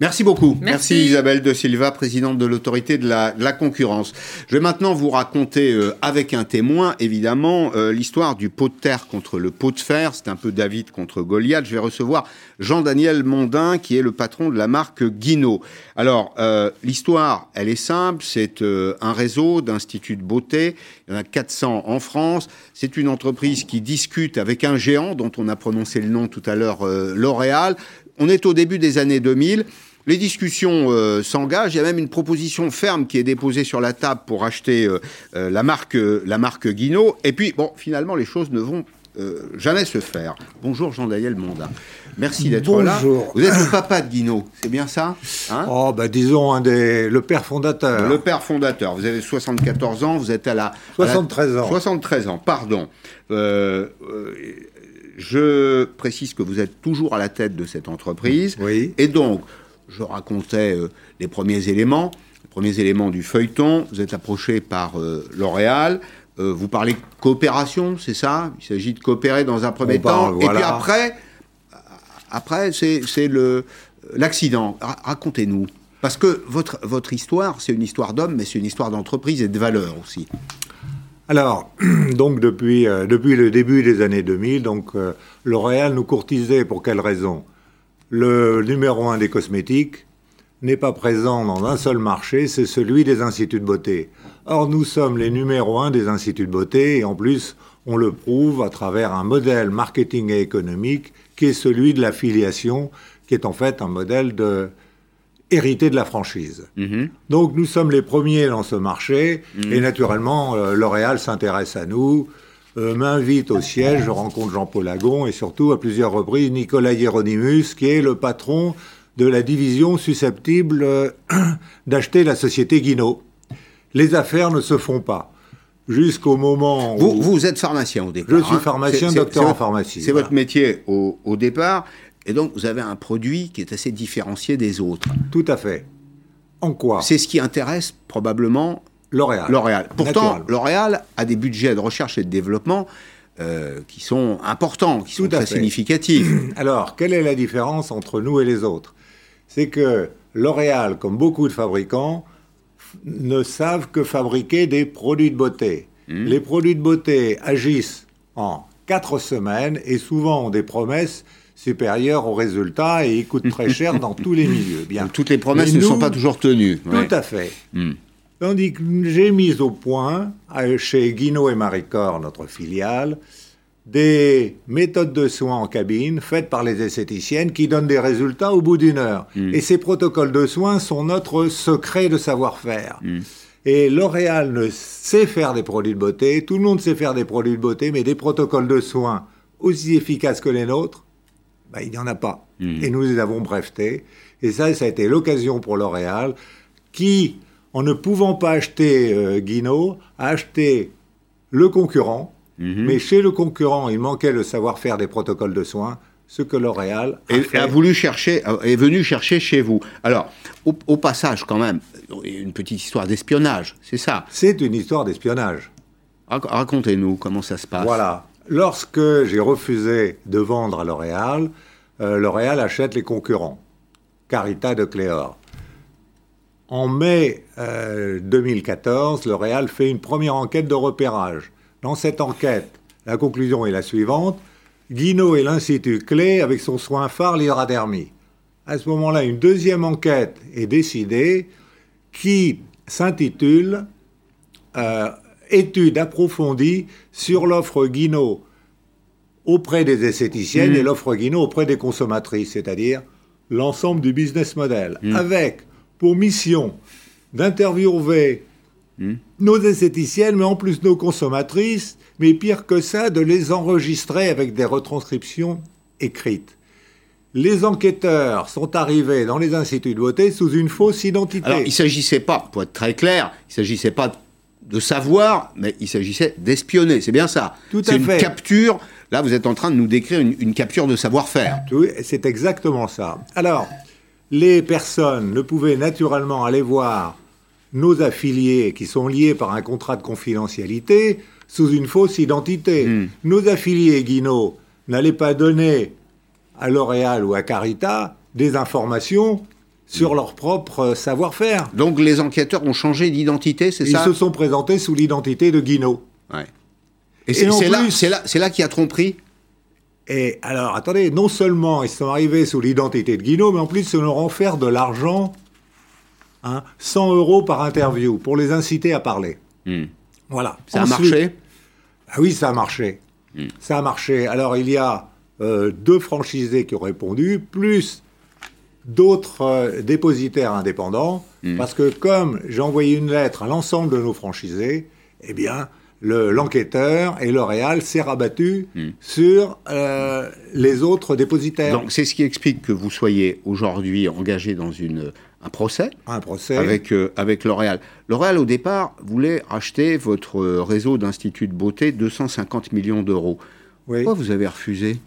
Merci beaucoup. Merci. Isabelle de Silva, présidente de l'autorité de la, concurrence. Je vais maintenant vous raconter euh, avec un témoin, évidemment, euh, l'histoire du pot de terre contre le pot de fer. C'est un peu David contre Goliath. Je vais recevoir Jean-Daniel Mondin, qui est le patron de la marque Guino. Alors, euh, l'histoire, elle est simple. C'est un réseau d'instituts de beauté. Il y en a 400 en France. C'est une entreprise qui discute avec un géant dont on a prononcé le nom tout à l'heure, L'Oréal. On est au début des années 2000. Les discussions euh, s'engagent. Il y a même une proposition ferme qui est déposée sur la table pour acheter euh, euh, la marque la marque Guino. Et puis, bon, finalement, les choses ne vont jamais se faire. Bonjour Jean-Daniel Mondin. Merci d'être là. Vous êtes le papa de Guino, c'est bien ça hein? Oh, bah disons un des, le père fondateur. Le père fondateur. Vous avez 74 ans, vous êtes à la... 73 ans. 73 ans, pardon. je précise que vous êtes toujours à la tête de cette entreprise. Oui. Et donc, je racontais euh, les premiers éléments, les premiers éléments du feuilleton. Vous êtes approché par euh, L'Oréal. Euh, vous parlez coopération, c'est ça? Il s'agit de coopérer dans un premier temps. Et puis après, après c'est l'accident. Racontez-nous. Parce que votre, votre histoire, c'est une histoire d'homme, mais c'est une histoire d'entreprise et de valeur aussi. Alors, donc depuis, depuis le début des années 2000, donc L'Oréal nous courtisait pour quelle raison? Le numéro un des cosmétiques n'est pas présent dans un seul marché, c'est celui des instituts de beauté. Or, nous sommes les numéros un des instituts de beauté et en plus, on le prouve à travers un modèle marketing et économique qui est celui de l'affiliation, qui est en fait un modèle de hérité de la franchise. Mhm. Donc nous sommes les premiers dans ce marché mhm. et naturellement euh, L'Oréal s'intéresse à nous. Euh, m'invite au siège, je rencontre Jean-Paul Agon et surtout à plusieurs reprises Nicolas Hieronymus, qui est le patron de la division susceptible euh, d'acheter la société Guino. Les affaires ne se font pas. Jusqu'au moment où... Vous, êtes pharmacien au départ. Je suis hein. pharmacien, docteur en pharmacie. C'est votre métier au, au départ. Et donc, vous avez un produit qui est assez différencié des autres. Tout à fait. En quoi? C'est ce qui intéresse probablement L'Oréal. L'Oréal. Pourtant, L'Oréal a des budgets de recherche et de développement euh, qui sont importants, qui sont très significatifs. Alors, quelle est la différence entre nous et les autres? C'est que L'Oréal, comme beaucoup de fabricants, ne savent que fabriquer des produits de beauté. Hmm. Les produits de beauté agissent en quatre semaines et souvent ont des promesses supérieures aux résultats et ils coûtent très cher dans tous les milieux. Bien. toutes les promesses ne sont pas toujours tenues. Tout à fait. Hmm. Tandis que j'ai mis au point, chez Guino et Maricor, notre filiale, des méthodes de soins en cabine faites par les esthéticiennes qui donnent des résultats au bout d'une heure. Mm. Et ces protocoles de soins sont notre secret de savoir-faire. Mm. Et L'Oréal ne sait faire des produits de beauté, tout le monde sait faire des produits de beauté, mais des protocoles de soins aussi efficaces que les nôtres, bah, il n'y en a pas. Mm. Et nous les avons brevetés. Et ça, ça a été l'occasion pour L'Oréal, qui en ne pouvant pas acheter euh, Guino, a acheté le concurrent, mhm. mais chez le concurrent, il manquait le savoir-faire des protocoles de soins, ce que L'Oréal a, voulu chercher, est venu chercher chez vous. Alors, au, passage, quand même, une petite histoire d'espionnage, c'est ça? C'est une histoire d'espionnage. Racontez-nous comment ça se passe. Voilà. Lorsque j'ai refusé de vendre à L'Oréal, euh, L'Oréal achète les concurrents. Carita de Cléor. En mai 2014, euh, L'Oréal fait une première enquête de repérage. Dans cette enquête, la conclusion est la suivante. Guino est l'institut clé avec son soin phare, l'hydradermie. À ce moment-là, une deuxième enquête est décidée qui s'intitule euh, Étude approfondie sur l'offre Guino auprès des esthéticiennes mmh. et l'offre Guino auprès des consommatrices, c'est-à-dire l'ensemble du business model, mmh. avec pour mission d'interviewer hmm. nos esthéticiennes, mais en plus nos consommatrices, mais pire que ça, de les enregistrer avec des retranscriptions écrites. Les enquêteurs sont arrivés dans les instituts de beauté sous une fausse identité. Alors, il ne s'agissait pas, pour être très clair, il ne s'agissait pas de savoir, mais il s'agissait d'espionner. C'est bien ça. Tout à fait. C'est une capture. Là, vous êtes en train de nous décrire une, une capture de savoir-faire. C'est exactement ça. Alors, les personnes ne pouvaient naturellement aller voir nos affiliés qui sont liés par un contrat de confidentialité sous une fausse identité. Hmm. Nos affiliés Guinaud n'allaient pas donner à L'Oréal ou à Carita des informations sur leur propre savoir-faire. Donc les enquêteurs ont changé d'identité, c'est Ils ça? se sont présentés sous l'identité de. Ouais. Et c'est là, là, là qu'il y a tromperie? Et alors, attendez, non seulement ils sont arrivés sous l'identité de Guinaud, mais en plus ils leur ont offert de l'argent, hein, 100 euros par interview, pour les inciter à parler. Hmm. Voilà. Ça a marché? Ah oui, ça a marché. Ça a marché. Alors, il y a euh, deux franchisés qui ont répondu, plus d'autres euh, dépositaires indépendants, parce que comme j'ai envoyé une lettre à l'ensemble de nos franchisés, eh bien, le- l'enquêteur et L'Oréal s'est rabattu sur euh, les autres dépositaires. Donc c'est ce qui explique que vous soyez aujourd'hui engagé dans une, un procès un procès. avec, euh, avec L'Oréal. L'Oréal, au départ, voulait racheter votre euh, réseau d'instituts de beauté 250 millions d'euros. Oui. Pourquoi vous avez refusé?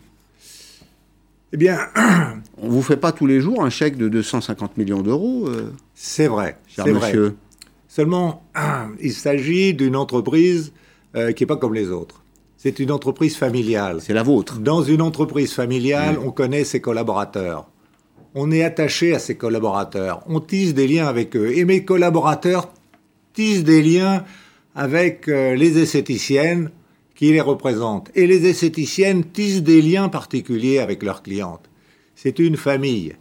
Eh bien, On vous fait pas tous les jours un chèque de 250 millions d'euros, euh, c'est vrai. cher C'est vrai. monsieur Seulement, il s'agit d'une entreprise euh, qui n'est pas comme les autres. C'est une entreprise familiale. C'est la vôtre. Dans une entreprise familiale, on connaît ses collaborateurs. On est attaché à ses collaborateurs. On tisse des liens avec eux. Et mes collaborateurs tissent des liens avec euh, les esthéticiennes qui les représentent. Et les esthéticiennes tissent des liens particuliers avec leurs clientes. C'est une famille.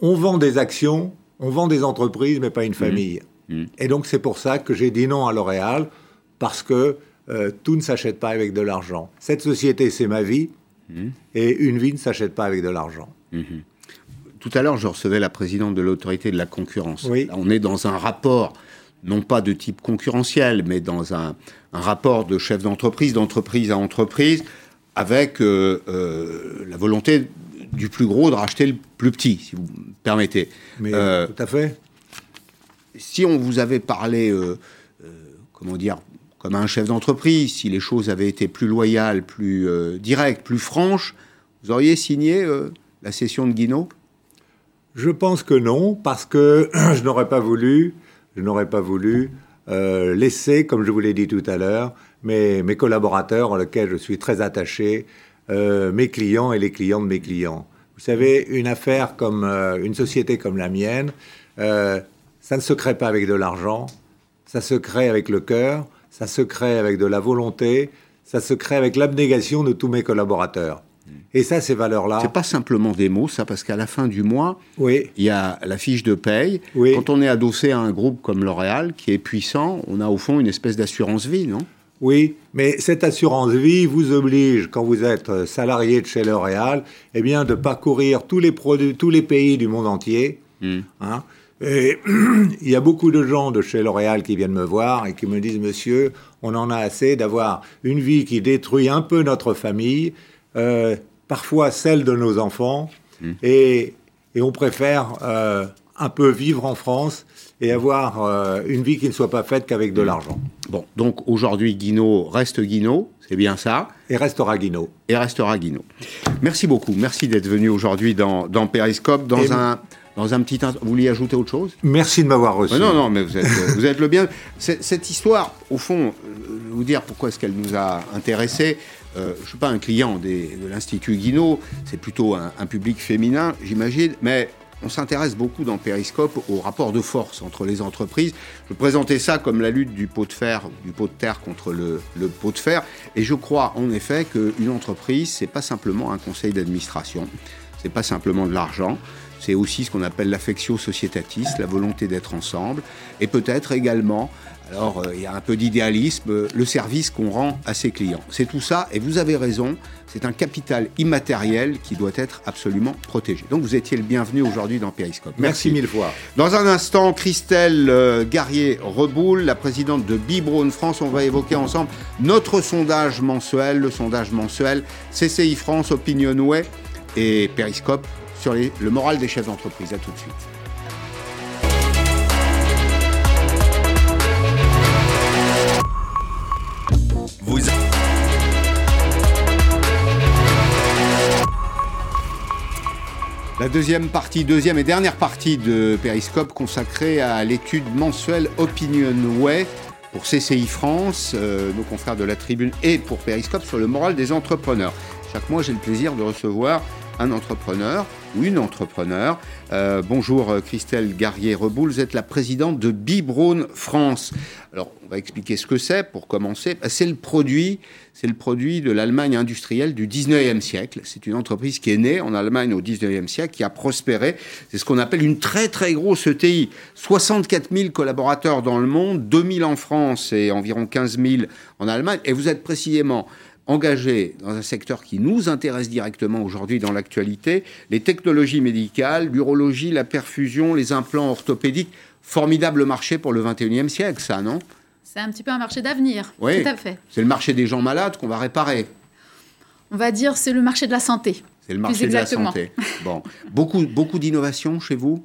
On vend des actions, on vend des entreprises, mais pas une famille. Et donc c'est pour ça que j'ai dit non à L'Oréal, parce que euh, tout ne s'achète pas avec de l'argent. Cette société, c'est ma vie, et une vie ne s'achète pas avec de l'argent. Tout à l'heure, je recevais la présidente de l'autorité de la concurrence. Oui. Là, on est dans un rapport, non pas de type concurrentiel, mais dans un, un rapport de chef d'entreprise, d'entreprise à entreprise, avec euh, euh, la volonté du plus gros de racheter le plus petit, si vous me permettez. Mais tout à fait. si on vous avait parlé, comment dire, comme un chef d'entreprise, si les choses avaient été plus loyales, plus euh, directes, plus franches, vous auriez signé euh, la cession de Guinaud Je pense que non, parce que je n'aurais pas voulu, je n'aurais pas voulu euh, laisser, comme je vous l'ai dit tout à l'heure, mes, mes collaborateurs, auxquels je suis très attaché, mes clients et les clients de mes clients. Vous savez, une affaire comme une société comme la mienne, ça ne se crée pas avec de l'argent, ça se crée avec le cœur, ça se crée avec de la volonté, ça se crée avec l'abnégation de tous mes collaborateurs. Et ça, ces valeurs-là, C'est pas simplement des mots, ça, parce qu'à la fin du mois, oui, il y a la fiche de paye. Oui. Quand on est adossé à un groupe comme L'Oréal, qui est puissant, on a au fond une espèce d'assurance vie, non? Oui, mais cette assurance vie vous oblige, quand vous êtes euh, salarié de chez L'Oréal, eh bien, de parcourir tous les produits, tous les pays du monde entier. hein. Et il y a beaucoup de gens de chez L'Oréal qui viennent me voir et qui me disent, Monsieur, on en a assez d'avoir une vie qui détruit un peu notre famille, euh, parfois celle de nos enfants, et, et on préfère euh, un peu vivre en France et avoir euh, une vie qui ne soit pas faite qu'avec de l'argent. Bon, donc aujourd'hui, Guinaud reste Guinaud, c'est bien ça, Et restera Guinaud. et restera Guinaud. Merci beaucoup, merci d'être venu aujourd'hui dans, dans Périscope, dans Et- un, dans un petit... ins- Vous vouliez ajouter autre chose? Merci de m'avoir reçu. Mais non, non, mais vous êtes, euh, vous êtes le bien. Cette histoire, au fond, euh, je vais vous dire pourquoi est-ce qu'elle nous a intéressés. Euh, je ne suis pas un client des- de l'Institut Guinaud, c'est plutôt un, un public féminin, j'imagine, mais on s'intéresse beaucoup dans Périscope au rapport de force entre les entreprises. Je présentais ça comme la lutte du pot de fer, du pot de terre contre le, le pot de fer, et je crois en effet qu'une entreprise, c'est pas simplement un conseil d'administration, c'est pas simplement de l'argent, c'est aussi ce qu'on appelle l'affectio societatis, la volonté d'être ensemble, et peut-être également, alors euh, il y a un peu d'idéalisme, euh, le service qu'on rend à ses clients. C'est tout ça, et vous avez raison, c'est un capital immatériel qui doit être absolument protégé. Donc vous étiez le bienvenu aujourd'hui dans Périscope. Merci mille fois. Dans un instant, Christelle euh, Garrier-Reboul, la présidente de Bibrone France, on va évoquer ensemble notre sondage mensuel, le sondage mensuel CCI France, Opinionway et Périscope sur les- le moral des chefs d'entreprise. À tout de suite. Vous La deuxième partie, deuxième et dernière partie de Periscope consacrée à l'étude mensuelle Opinionway pour CCI France, euh, nos confrères de la Tribune, et pour Periscope sur le moral des entrepreneurs. Chaque mois, j'ai le plaisir de recevoir un entrepreneur ou une entrepreneur. Euh, bonjour euh, Christelle Garrier-Reboul, vous êtes la présidente de Bibrone France. Alors, on va expliquer ce que c'est pour commencer. Bah, c'est le produit, c'est le produit de l'Allemagne industrielle du 19e siècle. C'est une entreprise qui est née en Allemagne au 19e siècle, qui a prospéré. C'est ce qu'on appelle une très très grosse ETI. 64 000 collaborateurs dans le monde, 2 000 en France et environ 15 000 en Allemagne. Et vous êtes précisément engagé dans un secteur qui nous intéresse directement aujourd'hui dans l'actualité, les technologies médicales, l'urologie, la perfusion, les implants orthopédiques. Formidable marché pour le 21e siècle, ça, non? C'est un petit peu un marché d'avenir, oui, tout à fait. C'est le marché des gens malades qu'on va réparer. On va dire c'est le marché de la santé. C'est le marché de la santé. Bon, beaucoup, beaucoup d'innovation chez vous?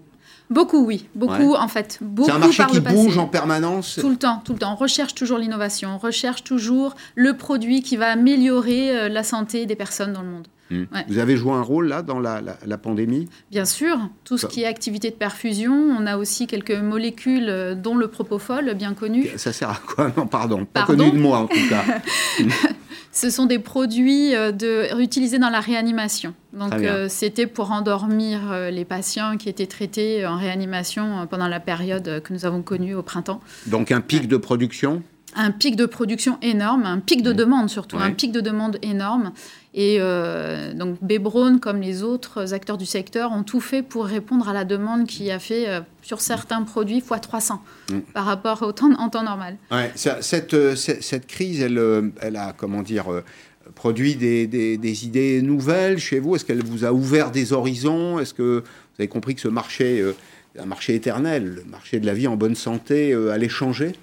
Beaucoup, oui. Beaucoup, en fait. C'est un marché qui bouge en permanence Tout le temps, tout le temps. On recherche toujours l'innovation. On recherche toujours le produit qui va améliorer euh, la santé des personnes dans le monde. Hmm. Vous avez joué un rôle là dans la, pandémie? Bien sûr, tout ce qui est activité de perfusion. On a aussi quelques molécules, euh, dont le propofol, bien connu. Ça sert à quoi? Non, pardon, pas connu de moi en tout cas. Ce sont des produits euh, de, utilisés dans la réanimation. Donc, euh, c'était pour endormir les patients qui étaient traités en réanimation pendant la période que nous avons connue au printemps. Donc, un pic de production? Un pic de production énorme, un pic de demande surtout, un pic de demande énorme. Et euh, donc Bebron, comme les autres acteurs du secteur, ont tout fait pour répondre à la demande qui a fait euh, sur certains produits x 300 mm. par rapport au temps, en temps normal. Ouais, cette, euh, cette, crise, elle, elle a, comment dire, produit des, des, idées nouvelles chez vous? Est-ce qu'elle vous a ouvert des horizons? Est-ce que vous avez compris que ce marché, un marché éternel, le marché de la vie en bonne santé, allait changer?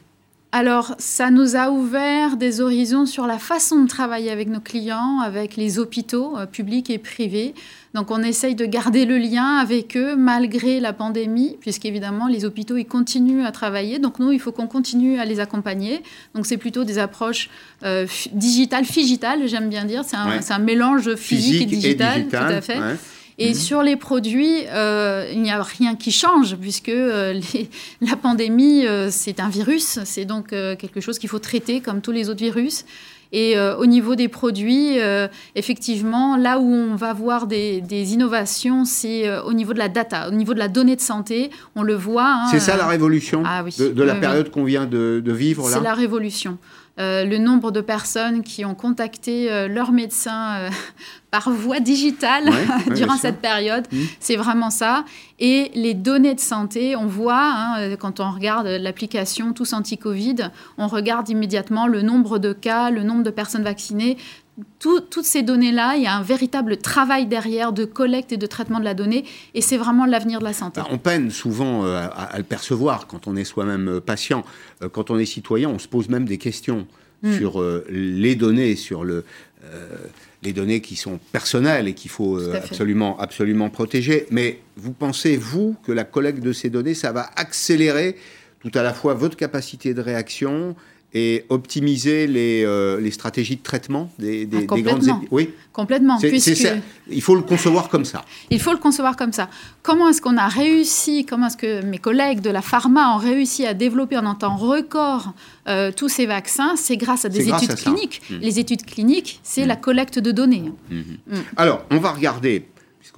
Alors, ça nous a ouvert des horizons sur la façon de travailler avec nos clients, avec les hôpitaux euh, publics et privés. Donc, on essaye de garder le lien avec eux malgré la pandémie, puisqu'évidemment, les hôpitaux, ils continuent à travailler. Donc, nous, il faut qu'on continue à les accompagner. Donc, c'est plutôt des approches euh, digitales, figitales, j'aime bien dire. C'est un, mélange physique, et, digital, tout à fait. Et mhm. sur les produits, euh, il n'y a rien qui change, puisque euh, la pandémie, euh, c'est un virus, c'est donc quelque chose qu'il faut traiter comme tous les autres virus. Et au niveau des produits, effectivement, là où on va voir des, innovations, c'est au niveau de la data, au niveau de la donnée de santé. On le voit. Hein, c'est ça la révolution ah de, la période qu'on vient de, de vivre là? C'est la révolution. Euh, le nombre de personnes qui ont contacté euh, leur médecin euh, par voie digitale durant cette période, mmh. c'est vraiment ça. Et les données de santé, on voit, hein, quand on regarde l'application Tous Anti-Covid, on regarde immédiatement le nombre de cas, le nombre de personnes vaccinées toutes ces données-là, il y a un véritable travail derrière de collecte et de traitement de la donnée, et c'est vraiment l'avenir de la santé. Bah, on peine souvent euh, à, le percevoir quand on est soi-même euh, patient. Euh, quand on est citoyen, on se pose même des questions hmm. sur les données, sur le, les données qui sont personnelles et qu'il faut absolument, absolument protéger. Mais vous pensez, vous, que la collecte de ces données, ça va accélérer tout à la fois votre capacité de réaction et optimiser les, euh, les, stratégies de traitement des, des, ah, grandes Oui, complètement. Puisque... Il faut le concevoir comme ça. Il faut le concevoir comme ça. Comment est-ce qu'on a réussi, comment est-ce que mes collègues de la pharma ont réussi à développer en un temps record euh, tous ces vaccins? C'est grâce à des études cliniques. Mmh. Les études cliniques, c'est mmh. la collecte de données. Mmh. Alors, on va regarder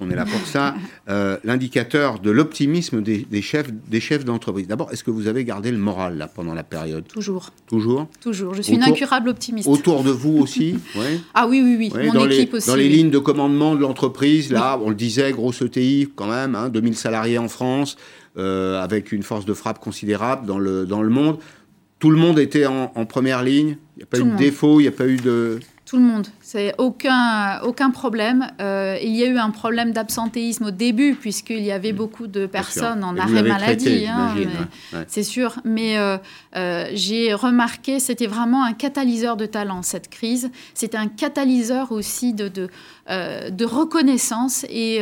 on est là pour ça, euh, l'indicateur de l'optimisme des, chefs, des chefs d'entreprise. D'abord, est-ce que vous avez gardé le moral là, pendant la période? Toujours. Toujours? Toujours. Je suis une incurable optimiste. Autour de vous aussi Ah oui, oui, oui. Mon dans équipe les, aussi. Dans les lignes de commandement de l'entreprise, là, on le disait, grosse ETI quand même, hein, 2000 salariés en France, euh, avec une force de frappe considérable dans le, dans le monde. Tout le monde était en, première ligne. Il n'y a pas eu de défaut, il n'y a pas eu de... Tout le monde. C'est aucun, aucun problème. Euh, il y a eu un problème d'absentéisme au début, puisqu'il y avait mm. beaucoup de personnes en arrêt maladie. Hein, c'est sûr. Mais euh, euh, j'ai remarqué, c'était vraiment un catalyseur de talent, cette crise. C'était un catalyseur aussi de, de, de reconnaissance. Et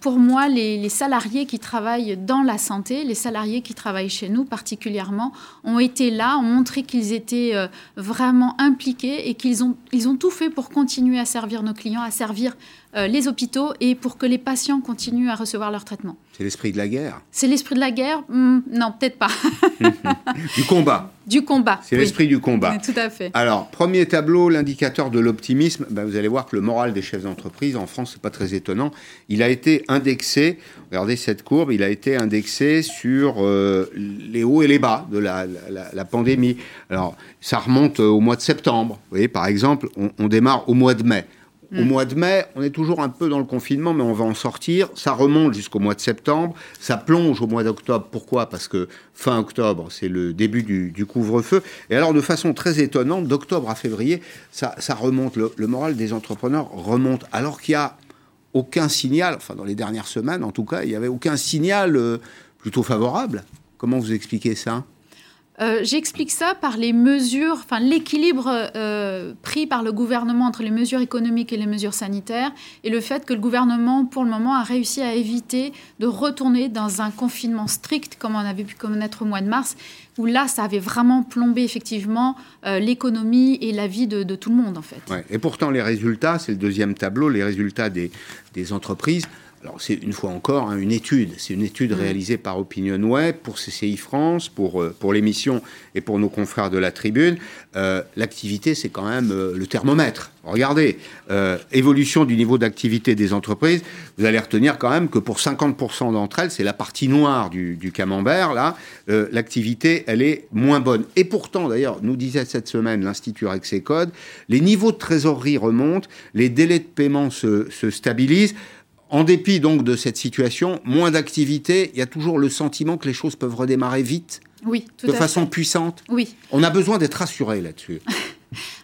pour moi, les, salariés qui travaillent dans la santé, les salariés qui travaillent chez nous particulièrement, ont été là, ont montré qu'ils étaient vraiment impliqués et qu'ils ont ils ont tout fait pour continuer à servir nos clients, à servir les hôpitaux et pour que les patients continuent à recevoir leur traitement. C'est l'esprit de la guerre. C'est l'esprit de la guerre hmm, Non, peut-être pas. du combat. Du combat. C'est l'esprit du combat. Tout à fait. Alors, premier tableau, l'indicateur de l'optimisme. Ben, vous allez voir que le moral des chefs d'entreprise en France, c'est pas très étonnant. Il a été indexé. Regardez cette courbe. Il a été indexé sur euh, les hauts et les bas de la, la, pandémie. Alors, ça remonte au mois de septembre. Vous voyez, par exemple, on démarre au mois de mai. Au mm. mois de mai, on est toujours un peu dans le confinement, mais on va en sortir. Ça remonte jusqu'au mois de septembre. Ça plonge au mois d'octobre. Pourquoi? Parce que fin octobre, c'est le début du, couvre-feu. Et alors, de façon très étonnante, d'octobre à février, ça, remonte. Le, moral des entrepreneurs remonte. Alors qu'il n'y a aucun signal, enfin dans les dernières semaines en tout cas, il n'y avait aucun signal euh, plutôt favorable. Comment vous expliquez ça? Euh, j'explique ça par les mesures, enfin l'équilibre euh, pris par le gouvernement entre les mesures économiques et les mesures sanitaires, et le fait que le gouvernement, pour le moment, a réussi à éviter de retourner dans un confinement strict comme on avait pu connaître au mois de mars, où là, ça avait vraiment plombé effectivement euh, l'économie et la vie de, tout le monde en fait. Et pourtant, les résultats, c'est le deuxième tableau, les résultats des, des entreprises alors c'est une fois encore hein, une étude, c'est une étude mm. réalisée par OpinionWay pour CCI France, pour, euh, pour l'émission et pour nos confrères de la Tribune. Euh, l'activité, c'est quand même euh, le thermomètre. Regardez, évolution du niveau d'activité des entreprises, vous allez retenir quand même que pour 50% d'entre elles, c'est la partie noire du, du camembert, là, l'activité, elle est moins bonne. Et pourtant, d'ailleurs, nous disait cette semaine l'Institut Rexecode, les niveaux de trésorerie remontent, les délais de paiement se, se stabilisent. En dépit donc de cette situation, moins d'activité, il y a toujours le sentiment que les choses peuvent redémarrer vite, oui, de façon puissante. Oui. On a besoin d'être rassuré là-dessus.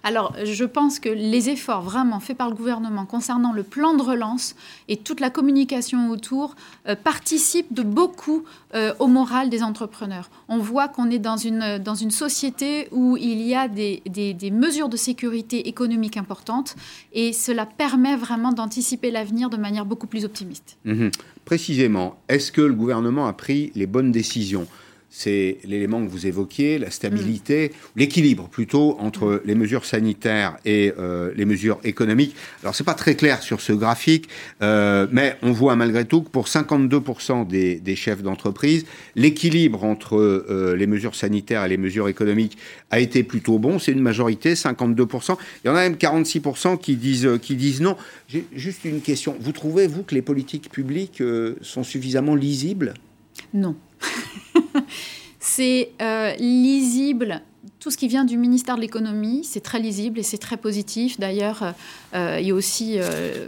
Alors, je pense que les efforts vraiment faits par le gouvernement concernant le plan de relance et toute la communication autour euh, participent de beaucoup euh, au moral des entrepreneurs. On voit qu'on est dans une, une société où il y a des, des, mesures de sécurité économique importantes et cela permet vraiment d'anticiper l'avenir de manière beaucoup plus optimiste. Mhm. Précisément, est-ce que le gouvernement a pris les bonnes décisions? C'est l'élément que vous évoquiez, la stabilité, mm. l'équilibre plutôt entre mm. les mesures sanitaires et euh, les mesures économiques. Alors c'est pas très clair sur ce graphique, euh, mais on voit malgré tout que pour 52% des, chefs d'entreprise, l'équilibre entre euh, les mesures sanitaires et les mesures économiques a été plutôt bon. C'est une majorité, 52%. Il y en a même 46% qui disent, qui disent non. J'ai juste une question. Vous trouvez, vous, que les politiques publiques sont suffisamment lisibles? Non. C'est euh, lisible tout ce qui vient du ministère de l'économie, c'est très lisible et c'est très positif. D'ailleurs, euh, euh, il y a aussi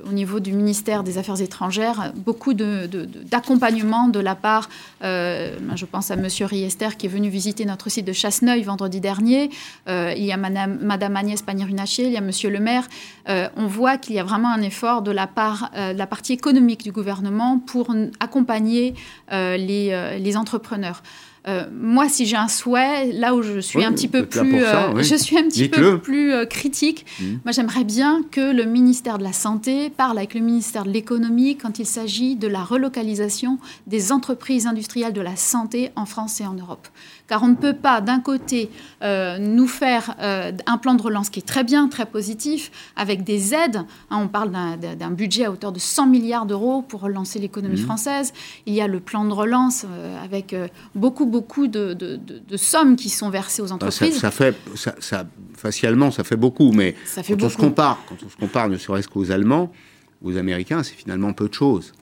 au niveau du ministère des Affaires étrangères beaucoup d'accompagnement de, la part, je pense à Monsieur Riester qui est venu visiter notre site de Chasseneuil vendredi dernier. il y a Madame, Agnès Pannier-Runacher, il y a Monsieur le maire. on voit qu'il y a vraiment un effort de la part de la partie économique du gouvernement pour accompagner les entrepreneurs. Euh, moi, si j'ai un souhait, là où je suis un petit peu plus, euh, je suis un petit peu plus euh, critique, mmh. moi j'aimerais bien que le ministère de la Santé parle avec le ministère de l'Économie quand il s'agit de la relocalisation des entreprises industrielles de la santé en France et en Europe. Car on ne peut pas, d'un côté, nous faire un plan de relance qui est très bien, très positif, avec des aides. Hein, on parle d'un budget à hauteur de 100 milliards d'euros pour relancer l'économie mmh. française. Il y a le plan de relance avec beaucoup beaucoup de, sommes qui sont versées aux entreprises. Ça, fait, ça, facialement, ça fait beaucoup, mais quand, On se compare, quand on se compare ne serait-ce qu'aux Allemands, aux Américains, c'est finalement peu de choses.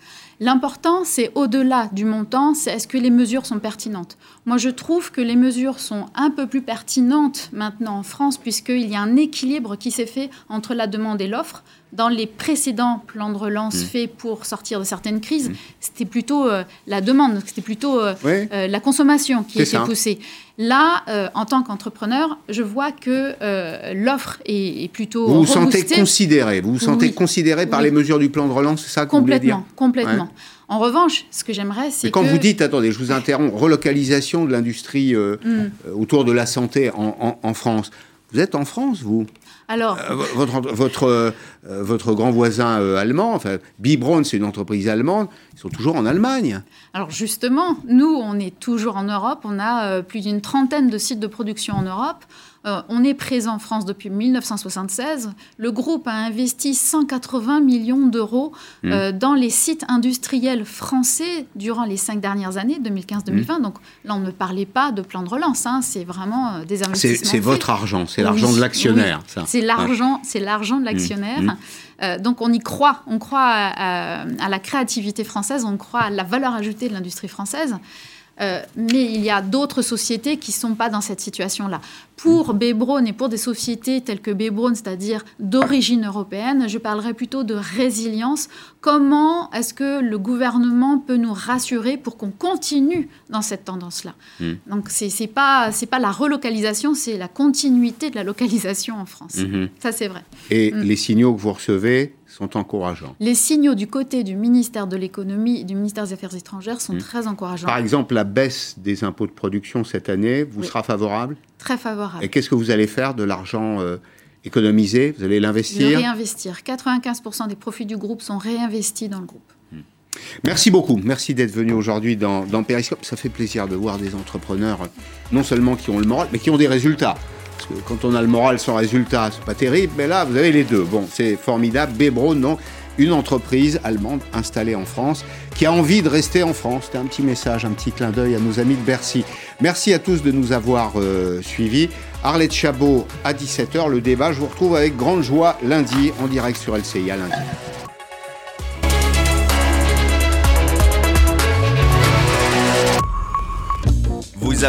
L'important, c'est au-delà du montant, c'est est-ce que les mesures sont pertinentes. Moi, je trouve que les mesures sont un peu plus pertinentes maintenant en France, puisqu'il y a un équilibre qui s'est fait entre la demande et l'offre dans les précédents plans de relance mmh. faits pour sortir de certaines crises, mmh. c'était plutôt euh, la demande, c'était plutôt euh, euh, la consommation qui était poussée. Là, en tant qu'entrepreneur, je vois que l'offre est, plutôt. Vous vous sentez considéré, vous vous sentez considéré par les mesures du plan de relance, c'est ça que complètement, vous Complètement. En revanche, ce que j'aimerais, c'est quand vous dites, attendez, je vous interromps, relocalisation de l'industrie mmh. autour de la santé en France, vous êtes en France, vous? Alors, euh, votre, votre, euh, votre, grand voisin euh, allemand, enfin, Bibron, c'est une entreprise allemande, ils sont toujours en Allemagne. Alors justement, nous, on est toujours en Europe. On a plus d'une trentaine de sites de production en Europe. Euh, on est présent en France depuis 1976. Le groupe a investi 180 millions d'euros mmh. euh, dans les sites industriels français durant les cinq dernières années, 2015-2020. Mmh. Donc là, on ne parlait pas de plan de relance. Hein. c'est vraiment euh, des investissements. C'est votre argent, c'est l'argent de l'actionnaire. C'est l'argent, c'est l'argent de l'actionnaire. Mmh. donc on y croit, on croit à, à, la créativité française, on croit à la valeur ajoutée de l'industrie française. Euh, mais il y a d'autres sociétés qui ne sont pas dans cette situation-là. Pour Bebron et pour des sociétés telles que Bebron, c'est-à-dire d'origine européenne, je parlerai plutôt de résilience. Comment est-ce que le gouvernement peut nous rassurer pour qu'on continue dans cette tendance-là hmm. Donc, ce n'est pas, pas la relocalisation, c'est la continuité de la localisation en France. Hmm. Ça, c'est vrai. Et hmm. les signaux que vous recevez sont encourageants. Les signaux du côté du ministère de l'économie et du ministère des Affaires étrangères sont très encourageants. Par exemple, la baisse des impôts de production cette année vous sera favorable? Très favorable. Et qu'est-ce que vous allez faire de l'argent euh, économisé? Vous allez l'investir? Le réinvestir. 95% des profits du groupe sont réinvestis dans le groupe. Hmm. Merci beaucoup. Merci d'être venu aujourd'hui dans, dans Periscope. Ça fait plaisir de voir des entrepreneurs, non seulement qui ont le moral, mais qui ont des résultats. Quand on a le moral sans résultat, c'est pas terrible, mais là, vous avez les deux. Bon, c'est formidable. Bebro, non une entreprise allemande installée en France qui a envie de rester en France. C'était un petit message, un petit clin d'œil à nos amis de Bercy. Merci à tous de nous avoir euh, suivis. Arlette Chabot à 17h, le débat. Je vous retrouve avec grande joie lundi en direct sur LCI à lundi.